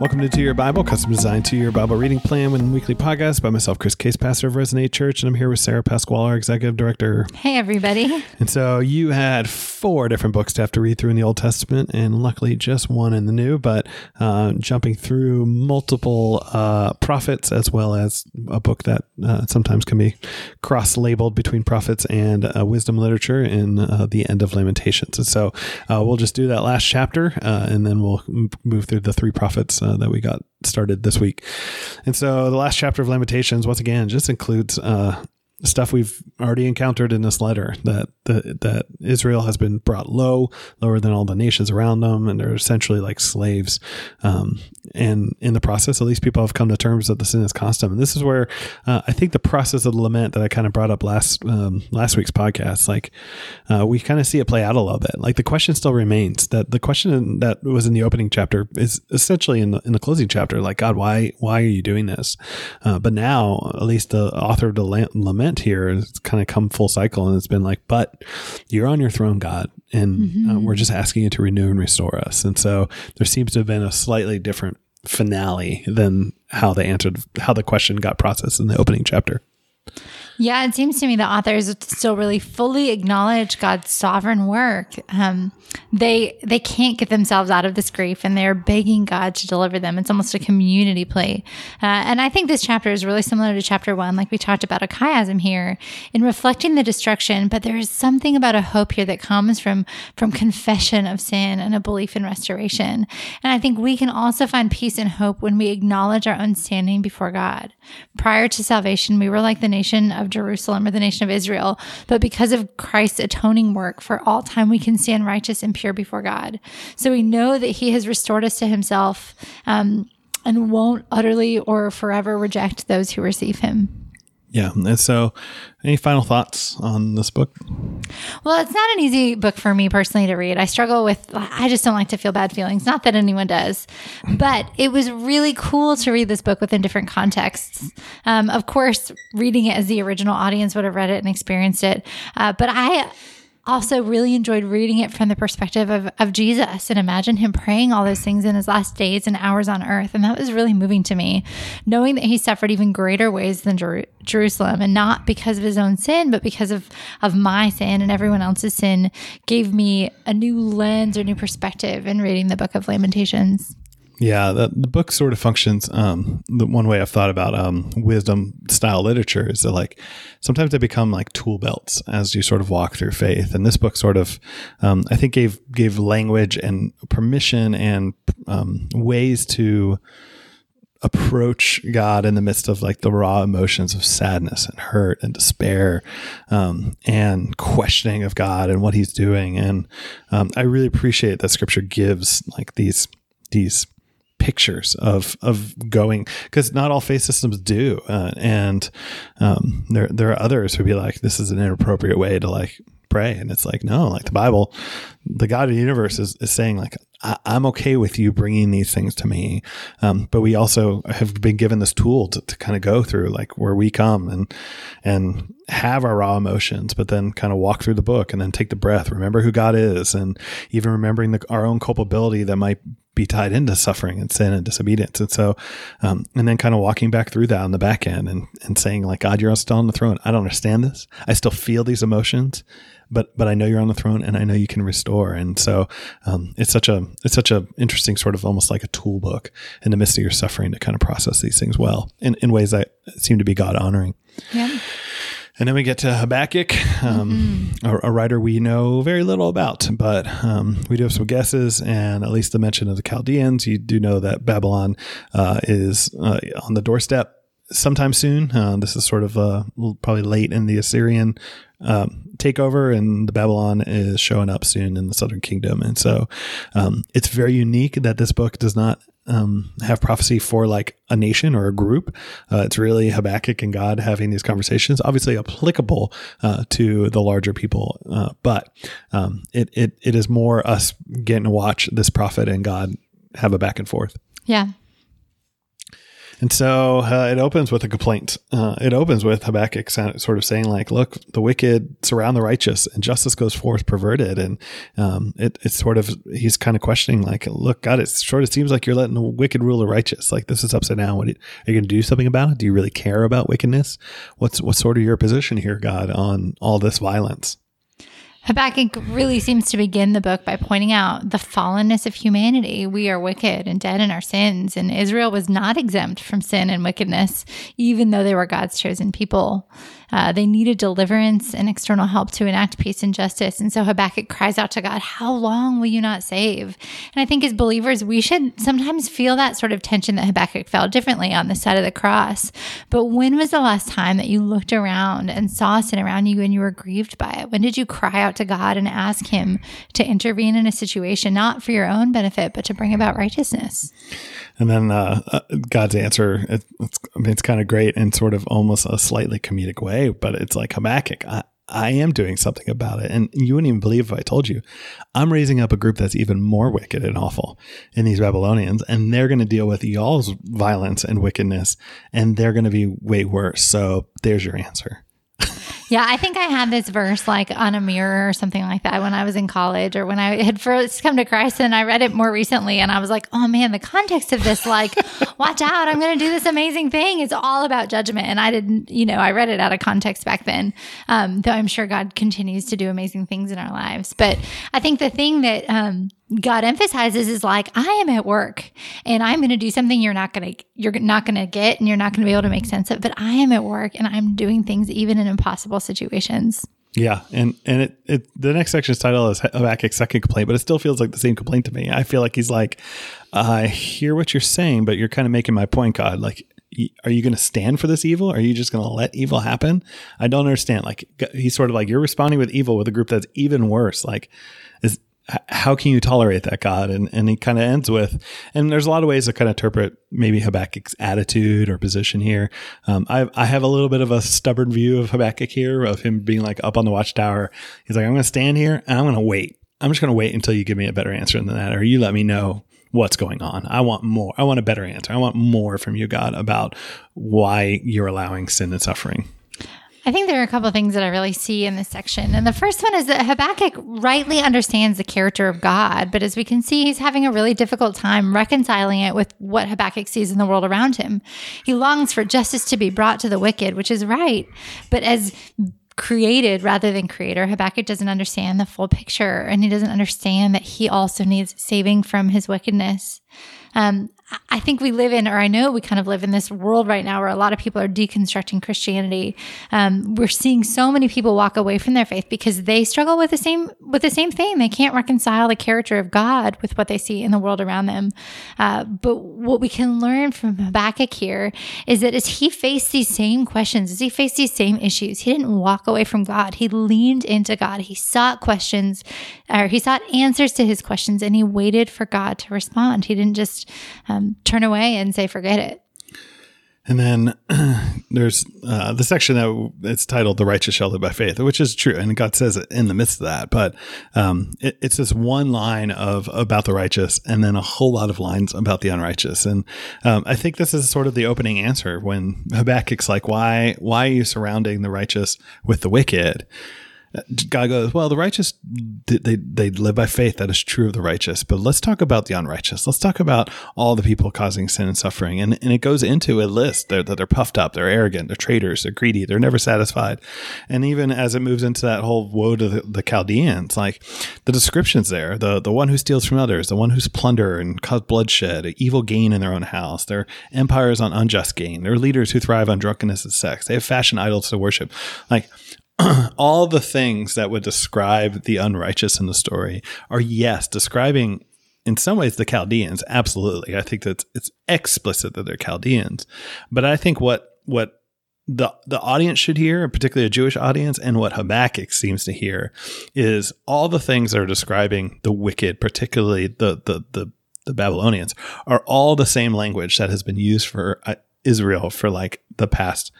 Welcome to To Your Bible, custom designed to your Bible reading plan with a weekly podcast by myself, Chris Case, pastor of Resonate Church, and I'm here with Sarah Pasquale, our executive director. Hey, everybody. And so you had four different books to have to read through in the Old Testament, and luckily just one in the New, but uh, jumping through multiple uh, prophets as well as a book that uh, sometimes can be cross labeled between prophets and uh, wisdom literature in uh, the end of Lamentations. And so uh, we'll just do that last chapter, and then we'll m- move through the three prophets uh, that we got started this week. And so the last chapter of Lamentations, once again, just includes uh, stuff we've already encountered in this letter that the, that Israel has been brought low, lower than all the nations around them, and they're essentially like slaves. Um, and in the process, at least people have come to terms that the sin is constant. And this is where uh, I think the process of the lament that I kind of brought up last um, last week's podcast, like uh, we kind of see it play out a little bit. Like the question still remains that the question that was in the opening chapter is essentially in the, in the closing chapter, like God, why why are you doing this? Uh, but now, at least the author of the lament here has kind of come full cycle, and it's been like, but you're on your throne, God, and Mm-hmm. uh, we're just asking you to renew and restore us. And so there seems to have been a slightly different finale than how they answered how the question got processed in the opening chapter. Yeah, it seems to me the authors still really fully acknowledge God's sovereign work. Um, they they can't get themselves out of this grief, and they're begging God to deliver them. It's almost a community play, uh, and I think this chapter is really similar to chapter one, like we talked about a chiasm here in reflecting the destruction. But there is something about a hope here that comes from from confession of sin and a belief in restoration. And I think we can also find peace and hope when we acknowledge our own standing before God. Prior to salvation, we were like the nation of Jerusalem or the nation of Israel, but because of Christ's atoning work for all time, we can stand righteous and pure before God. So we know that He has restored us to Himself um, and won't utterly or forever reject those who receive Him. Yeah. And so, any final thoughts on this book? Well, it's not an easy book for me personally to read. I struggle with, I just don't like to feel bad feelings. Not that anyone does, but it was really cool to read this book within different contexts. Um, of course, reading it as the original audience would have read it and experienced it. Uh, but I, also really enjoyed reading it from the perspective of, of Jesus and imagine him praying all those things in his last days and hours on earth. And that was really moving to me, knowing that he suffered even greater ways than Jer- Jerusalem and not because of his own sin, but because of, of my sin and everyone else's sin gave me a new lens or new perspective in reading the book of Lamentations. Yeah, the, the book sort of functions. Um, the one way I've thought about um, wisdom style literature is that like sometimes they become like tool belts as you sort of walk through faith. And this book sort of, um, I think, gave gave language and permission and um, ways to approach God in the midst of like the raw emotions of sadness and hurt and despair, um, and questioning of God and what He's doing. And um, I really appreciate that Scripture gives like these these pictures of of going because not all faith systems do, uh, and um, there there are others who be like, this is an inappropriate way to like pray, and it's like no, like the Bible, the God of the universe is is saying like I, am okay with you bringing these things to me, um, but we also have been given this tool to, to kind of go through like where we come and and have our raw emotions, but then kind of walk through the book and then take the breath, remember who God is, and even remembering the, our own culpability that might be tied into suffering and sin and disobedience. And so, um, and then kind of walking back through that on the back end and, and saying like, God, you're still on the throne. I don't understand this. I still feel these emotions, but, but I know you're on the throne and I know you can restore. And so, um, it's such a, it's such a interesting sort of almost like a tool book in the midst of your suffering to kind of process these things well in, in ways that seem to be God honoring. Yeah. And then we get to Habakkuk, um, mm-hmm. a, a, writer we know very little about, but um, we do have some guesses, and at least the mention of the Chaldeans. You do know that Babylon uh, is uh, on the doorstep sometime soon. Uh, this is sort of uh, probably late in the Assyrian um, takeover, and the Babylon is showing up soon in the Southern Kingdom. And so um, it's very unique that this book does not um, have prophecy for like a nation or a group. Uh, it's really Habakkuk and God having these conversations, obviously applicable uh, to the larger people, uh, but um, it, it it is more us getting to watch this prophet and God have a back and forth. Yeah. And so uh, it opens with a complaint. Uh, it opens with Habakkuk sort of saying, like, look, the wicked surround the righteous and justice goes forth perverted. And um, it, it's sort of, he's kind of questioning, like, look, God, it sort of seems like you're letting the wicked rule the righteous. Like, this is upside down. What are you, you going to do something about it? Do you really care about wickedness? What's, what's sort of your position here, God, on all this violence? Habakkuk really seems to begin the book by pointing out the fallenness of humanity. We are wicked and dead in our sins, and Israel was not exempt from sin and wickedness, even though they were God's chosen people. Uh, they needed deliverance and external help to enact peace and justice. And so Habakkuk cries out to God, How long will you not save? And I think as believers, we should sometimes feel that sort of tension that Habakkuk felt differently on the side of the cross. But when was the last time that you looked around and saw sin around you and you were grieved by it? When did you cry out to God and ask Him to intervene in a situation, not for your own benefit, but to bring about righteousness? And then uh, uh, God's answer, it, it's, I mean, it's kind of great in sort of almost a slightly comedic way, but it's like Habakkuk, I, I am doing something about it. And you wouldn't even believe if I told you, I'm raising up a group that's even more wicked and awful in these Babylonians, and they're going to deal with y'all's violence and wickedness, and they're going to be way worse. So there's your answer. Yeah, I think I had this verse like on a mirror or something like that when I was in college or when I had first come to Christ and I read it more recently and I was like, oh man, the context of this, like, watch out, I'm going to do this amazing thing. It's all about judgment. And I didn't, you know, I read it out of context back then, um, though I'm sure God continues to do amazing things in our lives. But I think the thing that, um, God emphasizes is like, I am at work and I'm going to do something you're not going to, you're not going to get and you're not going to be able to make sense of, but I am at work and I'm doing things even in impossible situations. Yeah, and and it, it the next section's title is Habakkuk's second complaint, but it still feels like the same complaint to me. I feel like he's like, I hear what you're saying, but you're kind of making my point, God. Like, are you going to stand for this evil? Are you just going to let evil happen? I don't understand. Like, he's sort of like you're responding with evil with a group that's even worse. Like, is how can you tolerate that God? And and he kind of ends with, and there's a lot of ways to kind of interpret maybe Habakkuk's attitude or position here. Um, I I have a little bit of a stubborn view of Habakkuk here, of him being like up on the watchtower. He's like, I'm going to stand here and I'm going to wait. I'm just going to wait until you give me a better answer than that, or you let me know what's going on. I want more. I want a better answer. I want more from you, God, about why you're allowing sin and suffering. I think there are a couple of things that I really see in this section. And the first one is that Habakkuk rightly understands the character of God, but as we can see, he's having a really difficult time reconciling it with what Habakkuk sees in the world around him. He longs for justice to be brought to the wicked, which is right. But as created rather than creator, Habakkuk doesn't understand the full picture and he doesn't understand that he also needs saving from his wickedness. Um, I think we live in, or I know we kind of live in this world right now where a lot of people are deconstructing Christianity. Um, we're seeing so many people walk away from their faith because they struggle with the same with the same thing. They can't reconcile the character of God with what they see in the world around them. Uh, but what we can learn from Habakkuk here is that as he faced these same questions, as he faced these same issues, he didn't walk away from God. He leaned into God. He sought questions, or he sought answers to his questions, and he waited for God to respond. He didn't just um, um, turn away and say, forget it. And then there's uh, the section that it's titled "The Righteous Shall Live by Faith," which is true, and God says it in the midst of that. But um, it, it's this one line of about the righteous, and then a whole lot of lines about the unrighteous. And um, I think this is sort of the opening answer when Habakkuk's like, "Why, why are you surrounding the righteous with the wicked?" Uh, God goes, well, the righteous, they, they live by faith. That is true of the righteous. But let's talk about the unrighteous. Let's talk about all the people causing sin and suffering. And, and it goes into a list that they're, they're puffed up, they're arrogant, they're traitors, they're greedy, they're never satisfied. And even as it moves into that whole woe to the, the Chaldeans, like the descriptions there, the, the one who steals from others, the one who's plunder and cause bloodshed, evil gain in their own house, their empires on unjust gain, their leaders who thrive on drunkenness and sex. They have fashioned idols to worship. Like, all the things that would describe the unrighteous in the story are yes describing in some ways the Chaldeans. Absolutely. I think that it's explicit that they're Chaldeans. But I think what what the the audience should hear particularly a Jewish audience and what Habakkuk seems to hear is all the things that are describing the wicked particularly the the the, the Babylonians are all the same language that has been used for uh, Israel for like the past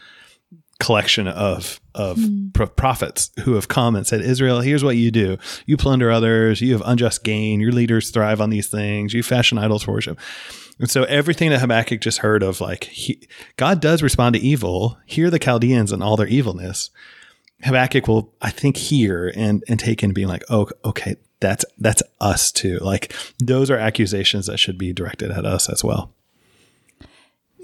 collection of of mm. pro- prophets who have come and said, Israel, here's what you do: you plunder others, you have unjust gain, your leaders thrive on these things, you fashion idols for worship. And so everything that Habakkuk just heard of, like he, God does respond to evil. Hear the Chaldeans and all their evilness. Habakkuk will, I think, hear and and take in being like, oh, okay, that's that's us too. Like those are accusations that should be directed at us as well.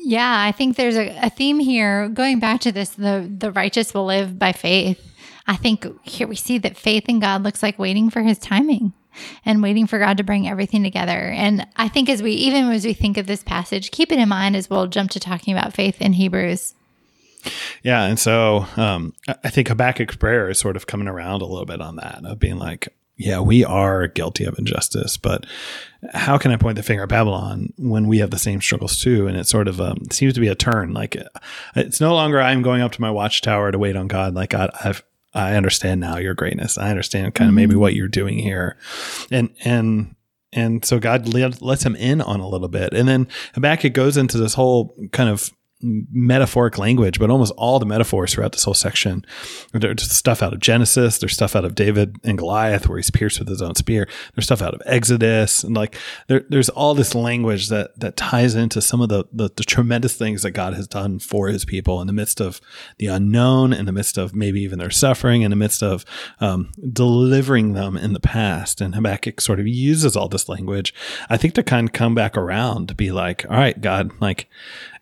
Yeah, I think there's a, a theme here going back to this the the righteous will live by faith. I think here we see that faith in God looks like waiting for his timing and waiting for God to bring everything together. And I think as we even as we think of this passage, keep it in mind as we'll jump to talking about faith in Hebrews. Yeah, and so um, I think Habakkuk's prayer is sort of coming around a little bit on that of being like, yeah, we are guilty of injustice, but how can I point the finger at Babylon when we have the same struggles too? And it sort of um, seems to be a turn. Like it's no longer I'm going up to my watchtower to wait on God. Like God, I've I understand now your greatness. I understand kind of maybe mm-hmm. what you're doing here, and and and so God lets him in on a little bit, and then Habakkuk goes into this whole kind of metaphoric language, but almost all the metaphors throughout this whole section. There's stuff out of Genesis. There's stuff out of David and Goliath where he's pierced with his own spear. There's stuff out of Exodus, and like there, there's all this language that that ties into some of the, the, the tremendous things that God has done for His people in the midst of the unknown, in the midst of maybe even their suffering, in the midst of um, delivering them in the past. And Habakkuk sort of uses all this language, I think, to kind of come back around to be like, all right, God, like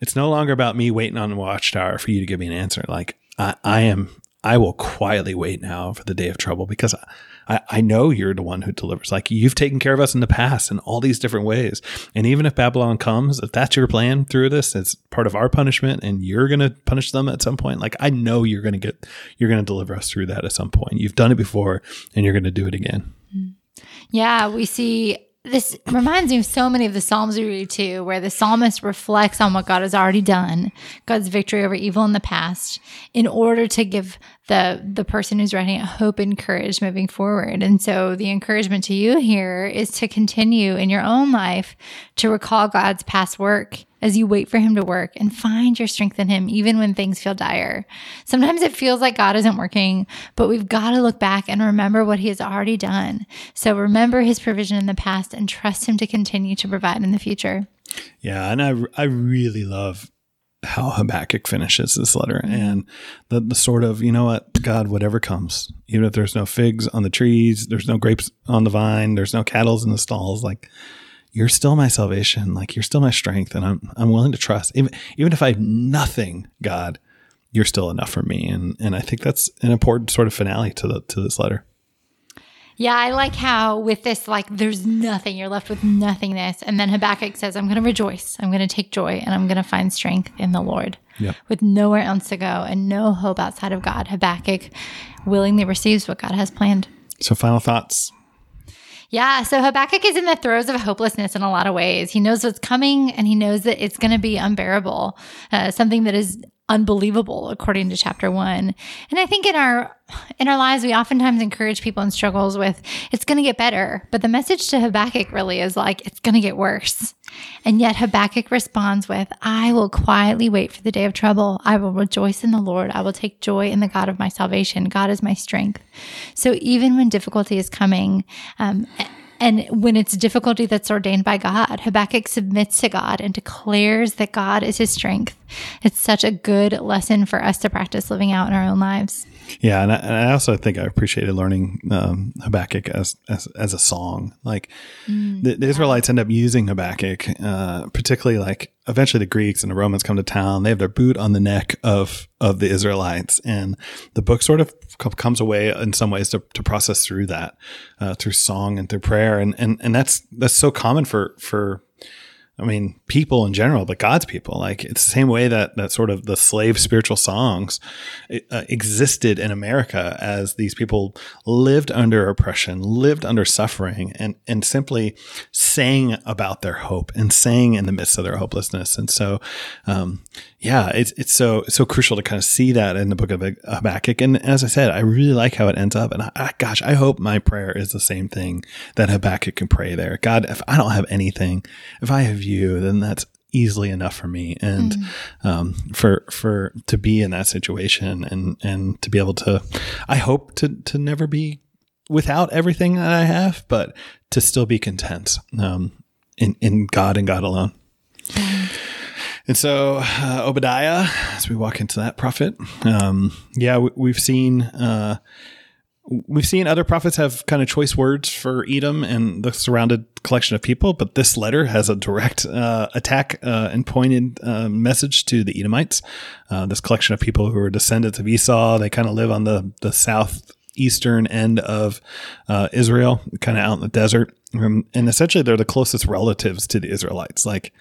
it's no longer about me waiting on the watchtower for you to give me an answer. Like I, I am, I will quietly wait now for the day of trouble because I, I know you're the one who delivers. Like you've taken care of us in the past in all these different ways. And even if Babylon comes, if that's your plan through this, it's part of our punishment and you're going to punish them at some point. Like I know you're going to get, you're going to deliver us through that at some point. You've done it before and you're going to do it again. Yeah, we see this reminds me of so many of the Psalms we read too, where the psalmist reflects on what God has already done, God's victory over evil in the past, in order to give the the person who's writing it hope and courage moving forward. And so the encouragement to you here is to continue in your own life to recall God's past work as you wait for him to work and find your strength in him even when things feel dire. Sometimes it feels like God isn't working, but we've got to look back and remember what he has already done. So remember his provision in the past and trust him to continue to provide in the future. Yeah, and I I really love how Habakkuk finishes this letter mm-hmm. and the, the sort of, you know what, God, whatever comes, even if there's no figs on the trees, there's no grapes on the vine, there's no cattle in the stalls, like you're still my salvation. Like you're still my strength. And I'm, I'm willing to trust even, even if I have nothing, God, you're still enough for me. And, and I think that's an important sort of finale to the, to this letter. Yeah, I like how with this, like, there's nothing, you're left with nothingness. And then Habakkuk says, I'm going to rejoice, I'm going to take joy, and I'm going to find strength in the Lord. Yep. With nowhere else to go and no hope outside of God, Habakkuk willingly receives what God has planned. So, final thoughts. Yeah, so Habakkuk is in the throes of hopelessness in a lot of ways. He knows what's coming and he knows that it's going to be unbearable, uh, something that is unbelievable according to chapter 1. And I think in our in our lives we oftentimes encourage people in struggles with it's going to get better, but the message to Habakkuk really is like it's going to get worse. And yet Habakkuk responds with, I will quietly wait for the day of trouble. I will rejoice in the Lord. I will take joy in the God of my salvation. God is my strength. So even when difficulty is coming, um, and when it's difficulty that's ordained by God, Habakkuk submits to God and declares that God is his strength. It's such a good lesson for us to practice living out in our own lives. Yeah, and I, and I also think I appreciated learning um, Habakkuk as, as, as a song. Like mm, the, the, Israelites end up using Habakkuk, uh, particularly like eventually the Greeks and the Romans come to town. They have their boot on the neck of of the Israelites, and the book sort of comes away in some ways to, to process through that uh, through song and through prayer, and and and that's that's so common for for I mean, people in general, but God's people. Like it's the same way that that sort of the slave spiritual songs uh, existed in America as these people lived under oppression, lived under suffering, and and simply sang about their hope and sang in the midst of their hopelessness. And so, um, yeah, it's it's so so crucial to kind of see that in the book of Habakkuk. And as I said, I really like how it ends up. And I, gosh, I hope my prayer is the same thing that Habakkuk can pray there. God, if I don't have anything, if I have you, then that's easily enough for me and mm. um, for for to be in that situation and and to be able to i hope to to never be without everything that i have but to still be content um, in in god and god alone And so uh, Obadiah, as we walk into that prophet, um, yeah, we, we've seen uh, we've seen other prophets have kind of choice words for Edom and the surrounded collection of people, but this letter has a direct uh, attack uh, and pointed uh, message to the Edomites. Uh, this collection of people who are descendants of Esau, they kind of live on the the southeastern end of uh, Israel, kind of out in the desert, um, and essentially they're the closest relatives to the Israelites, like.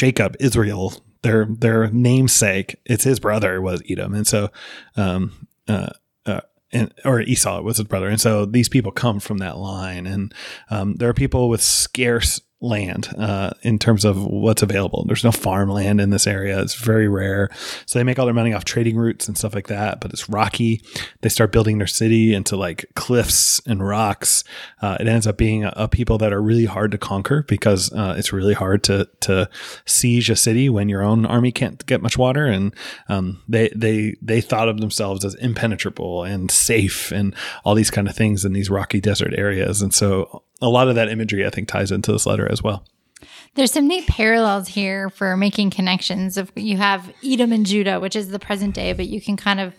Jacob, Israel, their their namesake, it's his brother was Edom, and so, um, uh, uh, and or Esau was his brother, and so these people come from that line, and um, there are people with scarce land uh, in terms of what's available. There's no farmland in this area; it's very rare. So they make all their money off trading routes and stuff like that. But it's rocky. They start building their city into like cliffs and rocks. Uh, it ends up being a, a, people that are really hard to conquer because uh, it's really hard to to siege a city when your own army can't get much water. And um, they they they thought of themselves as impenetrable and safe and all these kind of things in these rocky desert areas. And so a lot of that imagery I think ties into this letter as well. There's some neat parallels here for making connections. Of you have Edom and Judah, which is the present day, but you can kind of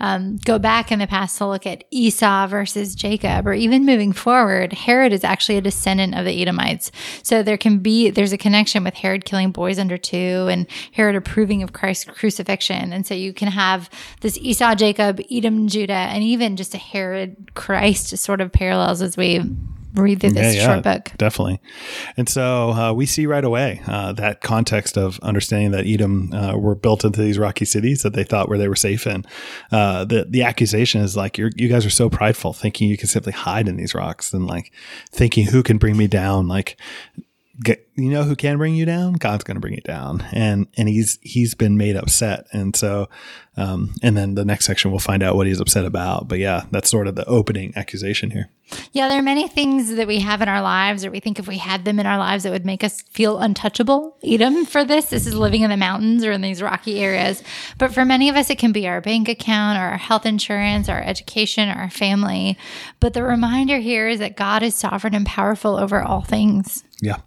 um, go back in the past to look at Esau versus Jacob, or even moving forward, Herod is actually a descendant of the Edomites. So there can be there's a connection with Herod killing boys under two, and Herod approving of Christ's crucifixion. And so you can have this Esau, Jacob, Edom, Judah, and even just a Herod Christ sort of parallels as we read through this yeah, yeah, short book. Definitely. And so uh, we see right away uh, that context of understanding that Edom uh, were built into these rocky cities that they thought where they were safe in. Uh, the the accusation is like you you guys are so prideful, thinking you can simply hide in these rocks, and like thinking who can bring me down. Like get, you know who can bring you down? God's going to bring you down, and and he's he's been made upset, and so um, and then the next section we'll find out what he's upset about. But yeah, that's sort of the opening accusation here. Yeah, there are many things that we have in our lives, or we think if we had them in our lives, it would make us feel untouchable. Edom for this. This is living in the mountains or in these rocky areas. But for many of us, it can be our bank account, or our health insurance, our education, or our family. But the reminder here is that God is sovereign and powerful over all things. Yeah,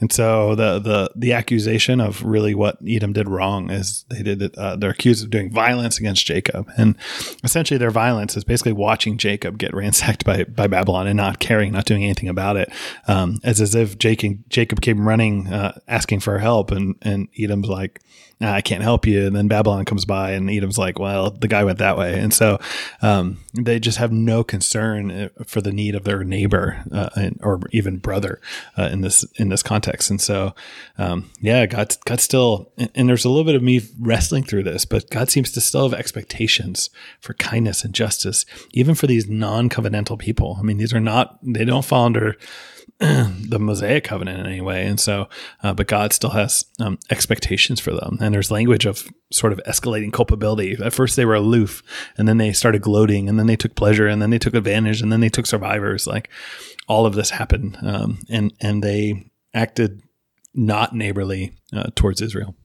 and so the the the accusation of really what Edom did wrong is they did it. Uh, they're accused of doing violence against Jacob, and essentially their violence is basically watching Jacob get ransacked by by Babylon and not caring, not doing anything about it. Um, as as if Jacob Jacob came running, uh, asking for help, and and Edom's like, I can't help you. And then Babylon comes by, and Edom's like, well, the guy went that way. And so um, they just have no concern uh, for the need of their neighbor uh, and, or even brother uh, in this in this context. And so, um, yeah, God, God still, and, and there's a little bit of me wrestling through this, but God seems to still have expectations for kindness and justice, even for these non covenantal people. I mean, these are not, they don't fall under the Mosaic covenant in any way. And so, uh, but God still has um, expectations for them. And there's language of sort of escalating culpability. At first, they were aloof, and then they started gloating, and then they took pleasure, and then they took advantage, and then they took survivors. Like all of this happened, um, and and they acted not neighborly uh, towards Israel.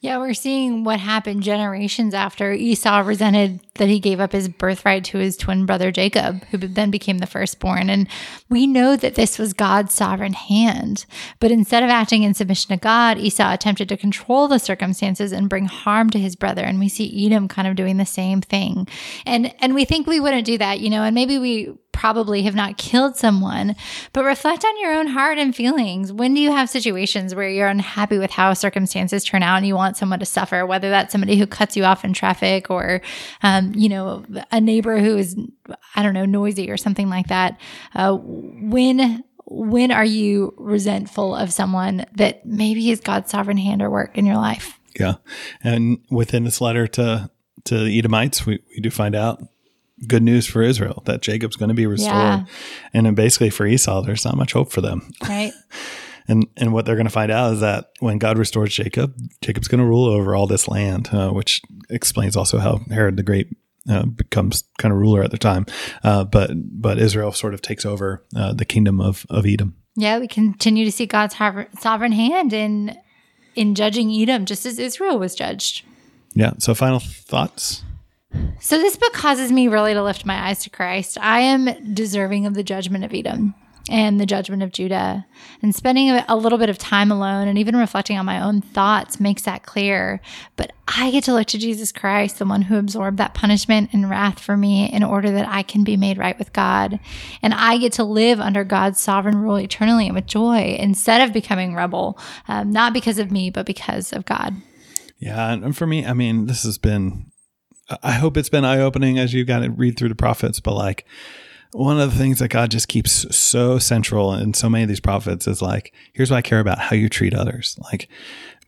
Yeah, we're seeing what happened generations after Esau resented that he gave up his birthright to his twin brother Jacob, who then became the firstborn. And we know that this was God's sovereign hand. But instead of acting in submission to God, Esau attempted to control the circumstances and bring harm to his brother. And we see Edom kind of doing the same thing. And and we think we wouldn't do that, you know, and maybe we probably have not killed someone, but reflect on your own heart and feelings. When do you have situations where you're unhappy with how circumstances turn out and you want someone to suffer, whether that's somebody who cuts you off in traffic or, um, you know, a neighbor who is, I don't know, noisy or something like that? Uh, when when are you resentful of someone that maybe is God's sovereign hand or work in your life? Yeah. And within this letter to to the Edomites, we, we do find out good news for Israel that Jacob's going to be restored. Yeah. And then basically for Esau, there's not much hope for them. Right. and and what they're going to find out is that when God restores Jacob, Jacob's going to rule over all this land, uh, which explains also how Herod the Great uh, becomes kind of ruler at the time. Uh, but but Israel sort of takes over uh, the kingdom of of Edom. Yeah, we continue to see God's sovereign hand in in judging Edom, just as Israel was judged. Yeah. So, final thoughts. So, this book causes me really to lift my eyes to Christ. I am deserving of the judgment of Edom. and the judgment of Judah. And spending a little bit of time alone and even reflecting on my own thoughts makes that clear. But I get to look to Jesus Christ, the one who absorbed that punishment and wrath for me in order that I can be made right with God. And I get to live under God's sovereign rule eternally and with joy instead of becoming rebel, um, not because of me, but because of God. Yeah. And for me, I mean, this has been, I hope it's been eye opening as you've got to read through the prophets, but like, one of the things that God just keeps so central in so many of these prophets is like, here's what I care about how you treat others. Like,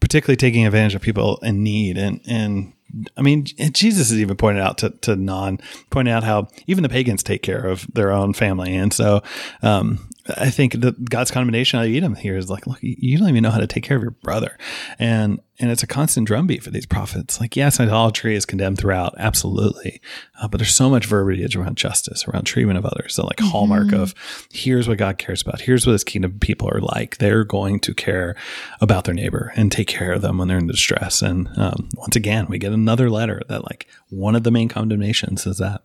particularly taking advantage of people in need and, and I mean, Jesus has even pointed out to, to non, pointing out how even the pagans take care of their own family. And so, um, I think that God's condemnation of Edom here is like, look, you don't even know how to take care of your brother. And, and it's a constant drumbeat for these prophets. Like, yes, idolatry is condemned throughout. Absolutely. Uh, but there's so much verbiage around justice, around treatment of others. So like mm-hmm. hallmark of here's what God cares about. Here's what his kingdom people are like. They're going to care about their neighbor and take care of them when they're in distress. And, um, once again, we get another letter that like one of the main condemnations is that.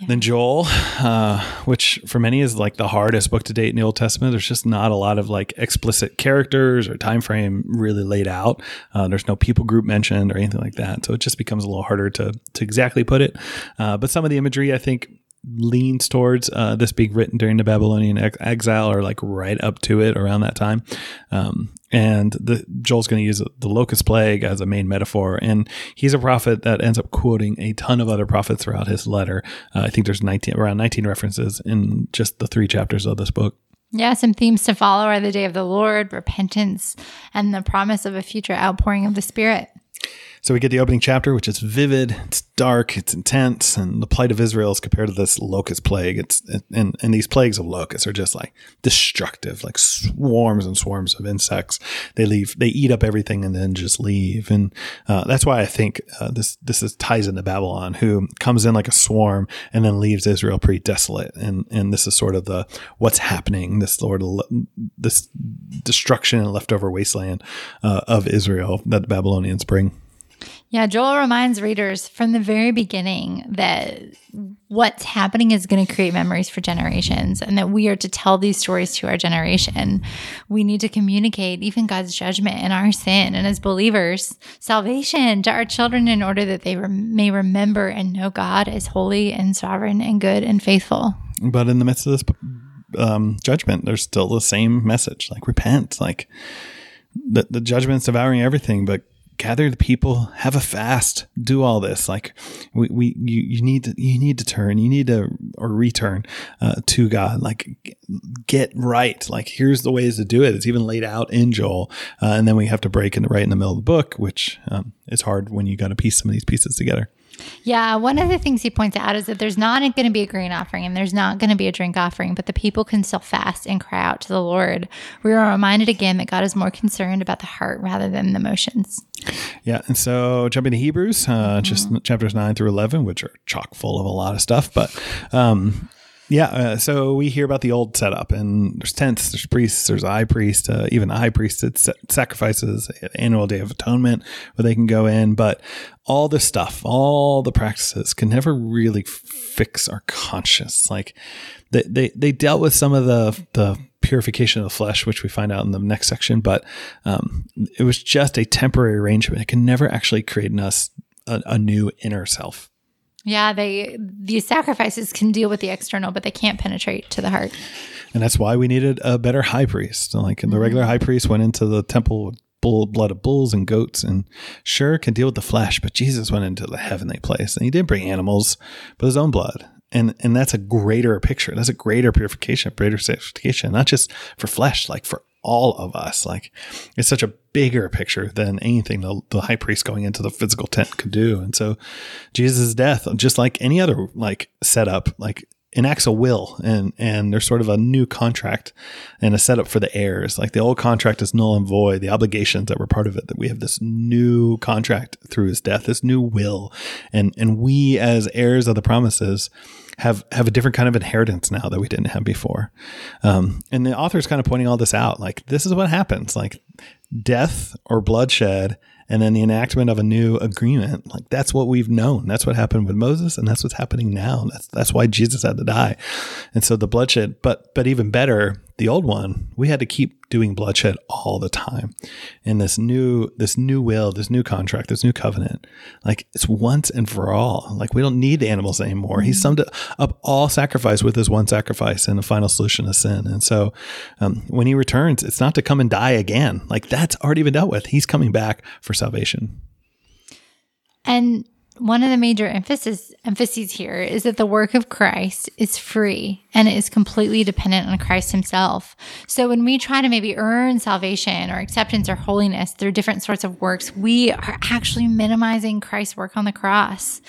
Yeah. Then Joel, uh, which for many is like the hardest book to date in the Old Testament. There's just not a lot of like explicit characters or time frame really laid out. Uh, there's no people group mentioned or anything like that, so it just becomes a little harder to to exactly put it. Uh, but some of the imagery, I think, leans towards uh, this being written during the Babylonian ex- exile or like right up to it around that time. Um, and the, Joel's going to use the locust plague as a main metaphor. And he's a prophet that ends up quoting a ton of other prophets throughout his letter. Uh, I think there's 19, around 19 references in just the three chapters of this book. Yeah, some themes to follow are the day of the Lord, repentance, and the promise of a future outpouring of the Spirit. So we get the opening chapter, which is vivid, it's dark, it's intense, and the plight of Israel is compared to this locust plague. It's and and these plagues of locusts are just like destructive, like swarms and swarms of insects. They leave, they eat up everything and then just leave. And uh, that's why I think uh, this this is ties into Babylon, who comes in like a swarm and then leaves Israel pretty desolate. And and this is sort of the what's happening. This of this destruction and leftover wasteland uh, of Israel that the Babylonians bring. Yeah, Joel reminds readers from the very beginning that what's happening is going to create memories for generations and that we are to tell these stories to our generation. We need to communicate even God's judgment and our sin and as believers, salvation to our children in order that they may remember and know God as holy and sovereign and good and faithful. But in the midst of this um, judgment, there's still the same message like repent, like the, the judgment's devouring everything, but gather the people, have a fast, do all this. Like we, we you, you need to, you need to turn, you need to, or return uh, to God. Like get right. Like here's the ways to do it. It's even laid out in Joel. Uh, and then we have to break in right in the middle of the book, which um, is hard when you got to piece some of these pieces together. Yeah, one of the things he points out is that there's not going to be a grain offering and there's not going to be a drink offering, but the people can still fast and cry out to the Lord. We are reminded again that God is more concerned about the heart rather than the motions. Yeah, and so jumping to Hebrews, uh, mm-hmm. just chapters nine through eleven, which are chock full of a lot of stuff, but um, yeah, uh, so we hear about the old setup, and there's tents, there's priests, there's a high priest, uh, even the high priest did sacrifices, annual day of atonement where they can go in. But all the stuff, all the practices can never really fix our conscience. Like they, they, they dealt with some of the, the purification of the flesh, which we find out in the next section, but um, it was just a temporary arrangement. It can never actually create in us a, a new inner self. Yeah, they these sacrifices can deal with the external, but they can't penetrate to the heart. And that's why we needed a better high priest. Like mm-hmm. the regular high priest went into the temple with bull blood of bulls and goats and sure can deal with the flesh, but Jesus went into the heavenly place and he didn't bring animals, but his own blood. And and that's a greater picture. That's a greater purification, greater sanctification, not just for flesh, like for all of us. Like it's such a bigger picture than anything the, the, high priest going into the physical tent could do. And so Jesus' death, just like any other like setup, like enacts a will and and there's sort of a new contract and a setup for the heirs like the old contract is null and void the obligations that were part of it that we have this new contract through his death this new will and and we as heirs of the promises have have a different kind of inheritance now that we didn't have before. Um, and the author is kind of pointing all this out. Like this is what happens. Like death or bloodshed and then the enactment of a new agreement. Like that's what we've known. That's what happened with Moses, and that's what's happening now. That's that's why Jesus had to die. And so the bloodshed, but but even better, the old one, we had to keep doing bloodshed all the time. And this new this new will, this new contract, this new covenant, like it's once and for all. Like we don't need the animals anymore. He summed up all sacrifice with his one sacrifice and the final solution of sin. And so um, when he returns, it's not to come and die again. Like that's already been dealt with. He's coming back for salvation. And one of the major emphasis emphases here is that the work of Christ is free and it is completely dependent on Christ himself. So when we try to maybe earn salvation or acceptance or holiness through different sorts of works, we are actually minimizing Christ's work on the cross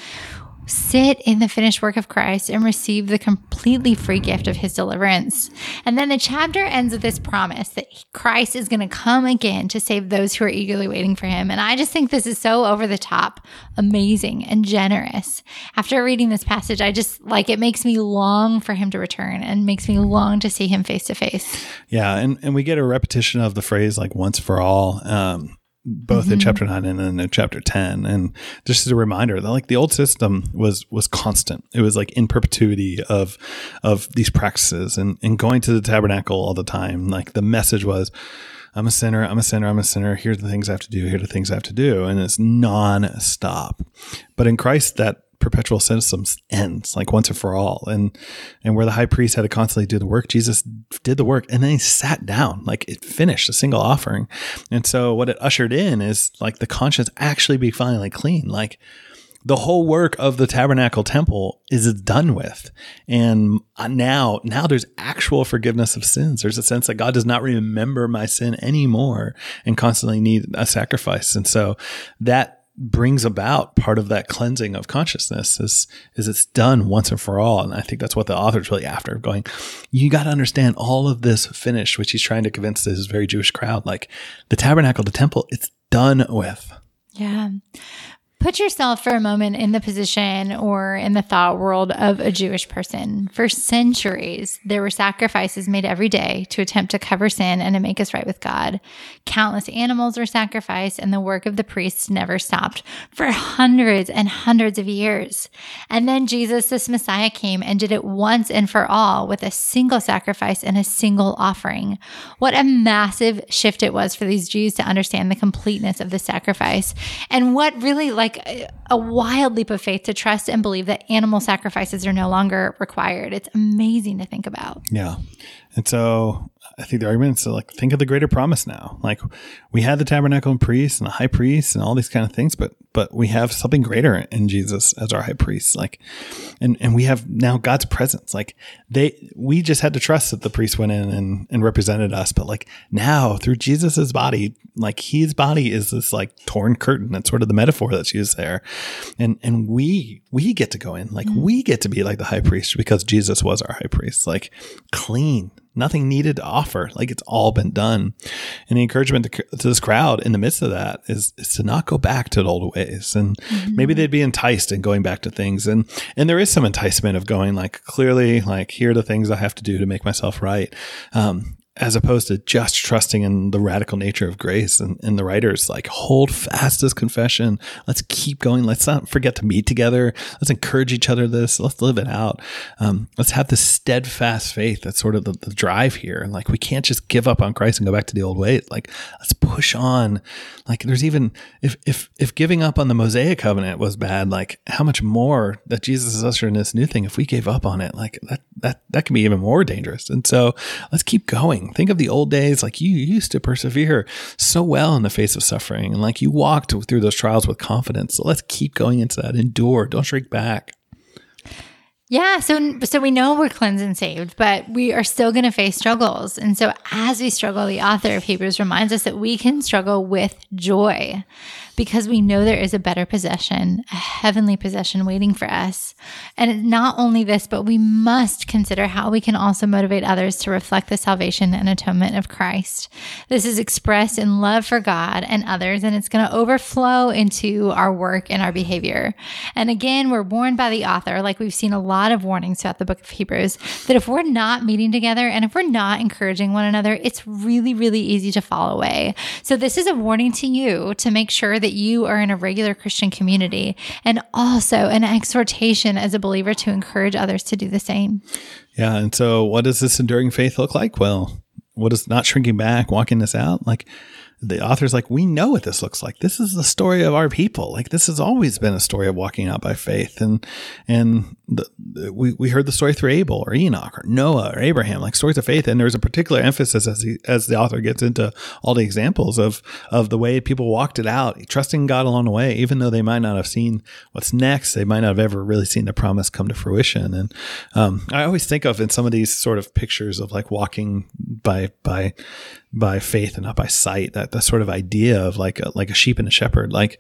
sit in the finished work of Christ and receive the completely free gift of his deliverance. And then the chapter ends with this promise that Christ is going to come again to save those who are eagerly waiting for him. And I just think this is so over the top, amazing, and generous. After reading this passage, I just like it makes me long for him to return and makes me long to see him face to face. Yeah. And, and we get a repetition of the phrase like once for all. Um, both mm-hmm. in chapter 9 and then in chapter 10 and just as a reminder that like the old system was was constant it was like in perpetuity of of these practices and and going to the tabernacle all the time like the message was I'm a sinner, I'm a sinner, I'm a sinner. Here's the things I have to do, here are the things I have to do. And it's non-stop. But in Christ, that perpetual system ends like once and for all and and where the high priest had to constantly do the work jesus did the work and then he sat down like it finished a single offering. And so what it ushered in is like the conscience actually be finally clean like the whole work of the tabernacle temple is done with. And uh, now now there's actual forgiveness of sins. There's a sense that god does not remember my sin anymore and constantly need a sacrifice. And so that brings about part of that cleansing of consciousness is is it's done once and for all. And i think that's what the author's really after going you got to understand all of this finished which he's trying to convince this very jewish crowd like the tabernacle the temple it's done with. Yeah Put yourself for a moment in the position or in the thought world of a Jewish person. For centuries, there were sacrifices made every day to attempt to cover sin and to make us right with God. Countless animals were sacrificed, and the work of the priests never stopped for hundreds and hundreds of years. And then Jesus, this Messiah, came and did it once and for all with a single sacrifice and a single offering. What a massive shift it was for these Jews to understand the completeness of the sacrifice. And what really like like a wild leap of faith to trust and believe that animal sacrifices are no longer required. It's amazing to think about. Yeah. And so I think the argument is to like think of the greater promise now. Like we had the tabernacle and priests and the high priest and all these kind of things, but but we have something greater in Jesus as our high priest. Like and and we have now God's presence. Like they we just had to trust that the priest went in and, and represented us. But like now through Jesus's body, like his body is this like torn curtain. That's sort of the metaphor that's used there. And and we we get to go in. Like mm-hmm. we get to be like the high priest because Jesus was our high priest. Like clean nothing needed to offer. Like it's all been done. And the encouragement to, to, this crowd in the midst of that is, is to not go back to the old ways. And mm-hmm. maybe they'd be enticed in going back to things. And, and there is some enticement of going like, clearly, like, here are the things I have to do to make myself right. Um, as opposed to just trusting in the radical nature of grace and, and the writers like hold fast this confession. Let's keep going. Let's not forget to meet together. Let's encourage each other this. Let's live it out. Um, let's have this steadfast faith that's sort of the, the drive here. And like we can't just give up on christ and go back to the old ways like let's push on. Like there's even if if if giving up on the mosaic covenant was bad like how much more that jesus is ushering this new thing if we gave up on it? Like that that that can be even more dangerous. And so let's keep going Think of the old days, like you used to persevere so well in the face of suffering, and like you walked through those trials with confidence. So let's keep going into that. Endure. Don't shrink back. Yeah, so so we know we're cleansed and saved, but we are still going to face struggles. And so as we struggle, the author of Hebrews reminds us that we can struggle with joy because we know there is a better possession, a heavenly possession waiting for us. And not only this, but we must consider how we can also motivate others to reflect the salvation and atonement of Christ. This is expressed in love for God and others, and it's going to overflow into our work and our behavior. And again, we're warned by the author, like we've seen a lot of warnings throughout the book of Hebrews that if we're not meeting together and if we're not encouraging one another, it's really, really easy to fall away. So this is a warning to you to make sure that you are in a regular Christian community and also an exhortation as a believer to encourage others to do the same. Yeah. And so what does this enduring faith look like? Well, what is not shrinking back, walking this out? Like the author's like, we know what this looks like. This is the story of our people. Like this has always been a story of walking out by faith. And, and the, the, we, we heard the story through Abel or Enoch or Noah or Abraham, like stories of faith. And there's a particular emphasis as he, as the author gets into all the examples of, of the way people walked it out, trusting God along the way, even though they might not have seen what's next. They might not have ever really seen the promise come to fruition. And, um, I always think of in some of these sort of pictures of like walking by, by, by faith and not by sight. That that sort of idea of like a, like a sheep and a shepherd. Like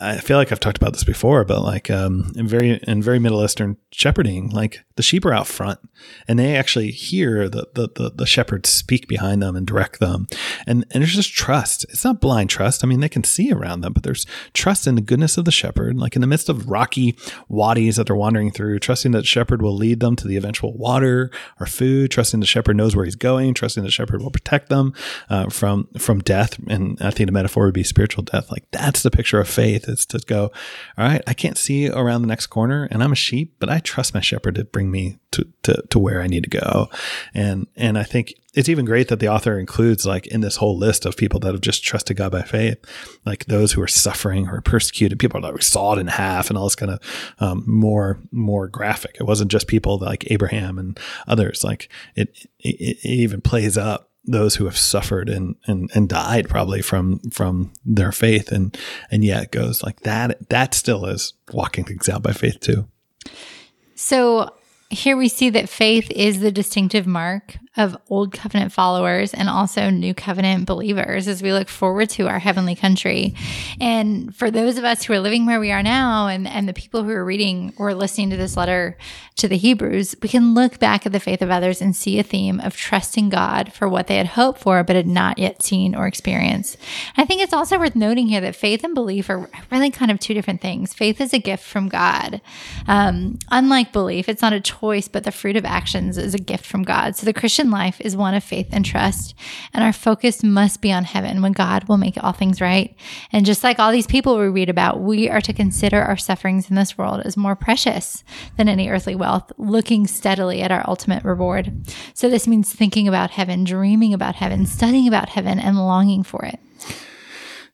I feel like I've talked about this before, but like um, in very in very Middle Eastern shepherding, like the sheep are out front, and they actually hear the the the, the shepherds speak behind them and direct them, and and there's just trust. It's not blind trust. I mean, they can see around them, but there's trust in the goodness of the shepherd. Like in the midst of rocky wadis that they're wandering through, trusting that shepherd will lead them to the eventual water or food, trusting the shepherd knows where he's going, trusting the shepherd will protect them uh, from from death. And I think the metaphor would be spiritual death. Like that's the picture of faith is to go, all right, I can't see around the next corner and I'm a sheep, but I trust my shepherd to bring me to, to, to where I need to go. And, and I think it's even great that the author includes like in this whole list of people that have just trusted God by faith, like those who are suffering or persecuted, people that were sawed in half and all this kind of um, more more graphic. It wasn't just people like Abraham and others. Like it, it, it even plays up those who have suffered and, and, and died probably from, from their faith. And, and yet it goes like that. That still is walking things out by faith too. So here we see that faith is the distinctive mark of old covenant followers and also new covenant believers as we look forward to our heavenly country. And for those of us who are living where we are now and, and the people who are reading or listening to this letter to the Hebrews, we can look back at the faith of others and see a theme of trusting God for what they had hoped for but had not yet seen or experienced. I think it's also worth noting here that faith and belief are really kind of two different things. Faith is a gift from God. Um, unlike belief, it's not a choice, but the fruit of actions is a gift from God. So the Christian life is one of faith and trust, and our focus must be on heaven when God will make all things right. And just like all these people we read about, we are to consider our sufferings in this world as more precious than any earthly wealth, looking steadily at our ultimate reward. So this means thinking about heaven, dreaming about heaven, studying about heaven, and longing for it.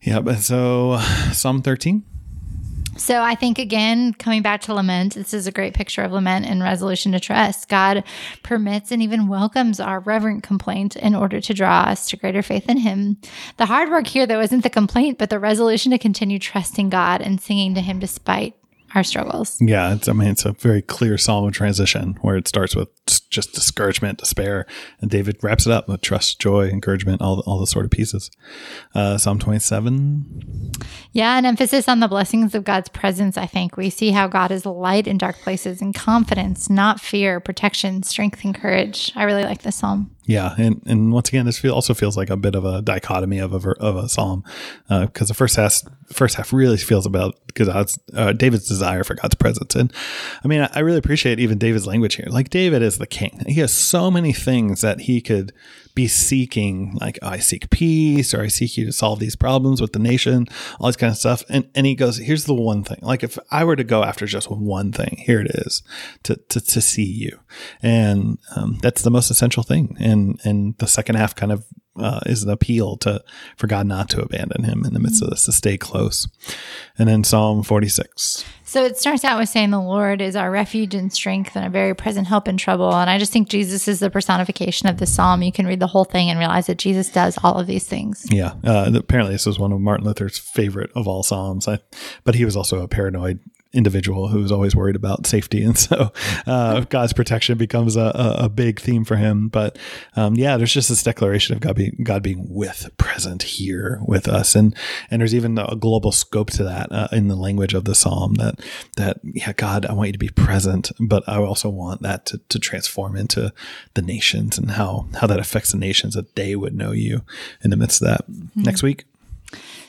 Yep. so Psalm 13. So I think again, coming back to lament, this is a great picture of lament and resolution to trust. God permits and even welcomes our reverent complaint in order to draw us to greater faith in Him. The hard work here, though, isn't the complaint, but the resolution to continue trusting God and singing to Him despite our struggles. Yeah, it's, I mean, it's a very clear psalm of transition where it starts with just discouragement, despair, and David wraps it up with trust, joy, encouragement, all all the sort of pieces. Uh, psalm twenty seven. Yeah, an emphasis on the blessings of God's presence. I think we see how God is light in dark places and confidence, not fear, protection, strength, and courage. I really like this psalm. Yeah, and, and once again, this feel, also feels like a bit of a dichotomy of a of a psalm, because uh, the first half first half really feels about God's uh, David's desire for God's presence, and I mean, I really appreciate even David's language here. Like David is the king; he has so many things that he could be seeking, like oh, I seek peace, or I seek you to solve these problems with the nation, all this kind of stuff. And and he goes, here's the one thing. Like if I were to go after just one thing, here it is, to to, to see you, and um, that's the most essential thing. And and the second half kind of uh, is an appeal to for God not to abandon him in the midst of this, to stay close. And then Psalm 46. So it starts out with saying the Lord is our refuge and strength and a very present help in trouble. And I just think Jesus is the personification of this psalm. You can read the whole thing and realize that Jesus does all of these things. Yeah. Uh, apparently, this was one of Martin Luther's favorite of all psalms. I, but he was also a paranoid individual who's always worried about safety, and so uh, God's protection becomes a, a, big theme for him. But um, yeah, there's just this declaration of God being God being with, present here with us, and and there's even a global scope to that uh, in the language of the psalm. That that yeah, God, I want you to be present, but I also want that to, to transform into the nations and how how that affects the nations that they would know you in the midst of that. Mm-hmm. Next week.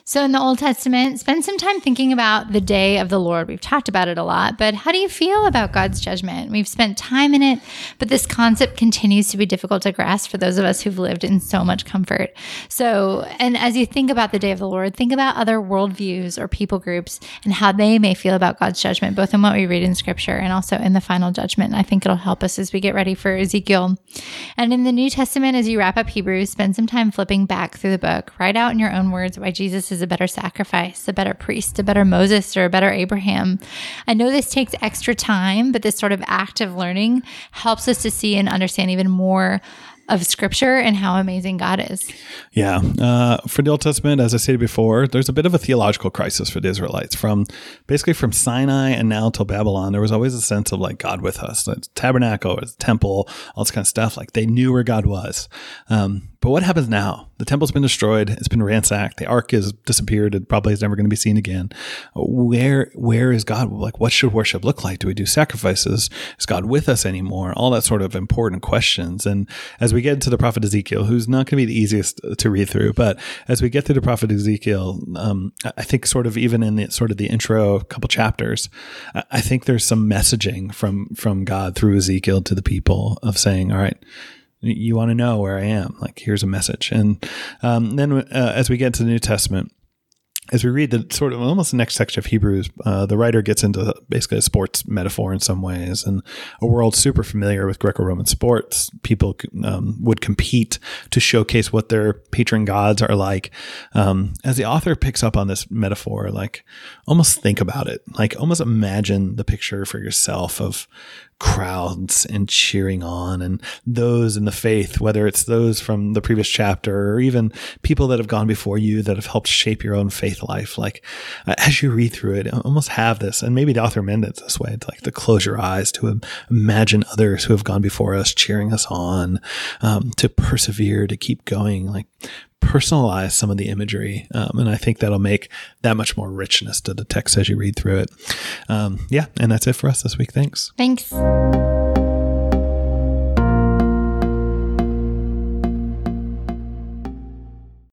So, in the Old Testament, spend some time thinking about the day of the Lord. We've talked about it a lot, but how do you feel about God's judgment? We've spent time in it, but this concept continues to be difficult to grasp for those of us who've lived in so much comfort. So, and as you think about the day of the Lord, think about other worldviews or people groups and how they may feel about God's judgment, both in what we read in scripture and also in the final judgment. I think it'll help us as we get ready for Ezekiel. And in the New Testament, as you wrap up Hebrews, spend some time flipping back through the book. Write out in your own words why Jesus is a better sacrifice, a better priest, a better Moses, or a better Abraham. I know this takes extra time, but this sort of active learning helps us to see and understand even more of scripture and how amazing God is. Yeah. Uh, for the Old Testament, as I said before, there's a bit of a theological crisis for the Israelites. From basically from Sinai and now till Babylon, there was always a sense of like God with us, the tabernacle, the temple, all this kind of stuff. Like they knew where God was. Um, but what happens now? The temple's been destroyed. It's been ransacked. The ark has disappeared. It probably is never going to be seen again. Where, where is God? Like, what should worship look like? Do we do sacrifices? Is God with us anymore? All that sort of important questions. And as we get into the prophet Ezekiel, who's not going to be the easiest to read through, but as we get through the prophet Ezekiel, um, I think sort of even in the sort of the intro couple chapters, I think there's some messaging from from God through Ezekiel to the people of saying, all right you want to know where I am. Like, here's a message. And um, then uh, as we get to the New Testament, as we read the sort of almost the next section of Hebrews, uh, the writer gets into basically a sports metaphor in some ways, and a world super familiar with Greco-Roman sports. People um, would compete to showcase what their patron gods are like. Um, as the author picks up on this metaphor, like almost think about it, like almost imagine the picture for yourself of crowds and cheering on and those in the faith, whether it's those from the previous chapter or even people that have gone before you that have helped shape your own faith life. Like as you read through it, almost have this, and maybe the author meant it this way, to like to close your eyes, to imagine others who have gone before us cheering us on, um, to persevere, to keep going. Like personalize some of the imagery. Um, and I think that'll make that much more richness to the text as you read through it. Um, yeah. And that's it for us this week. Thanks. Thanks.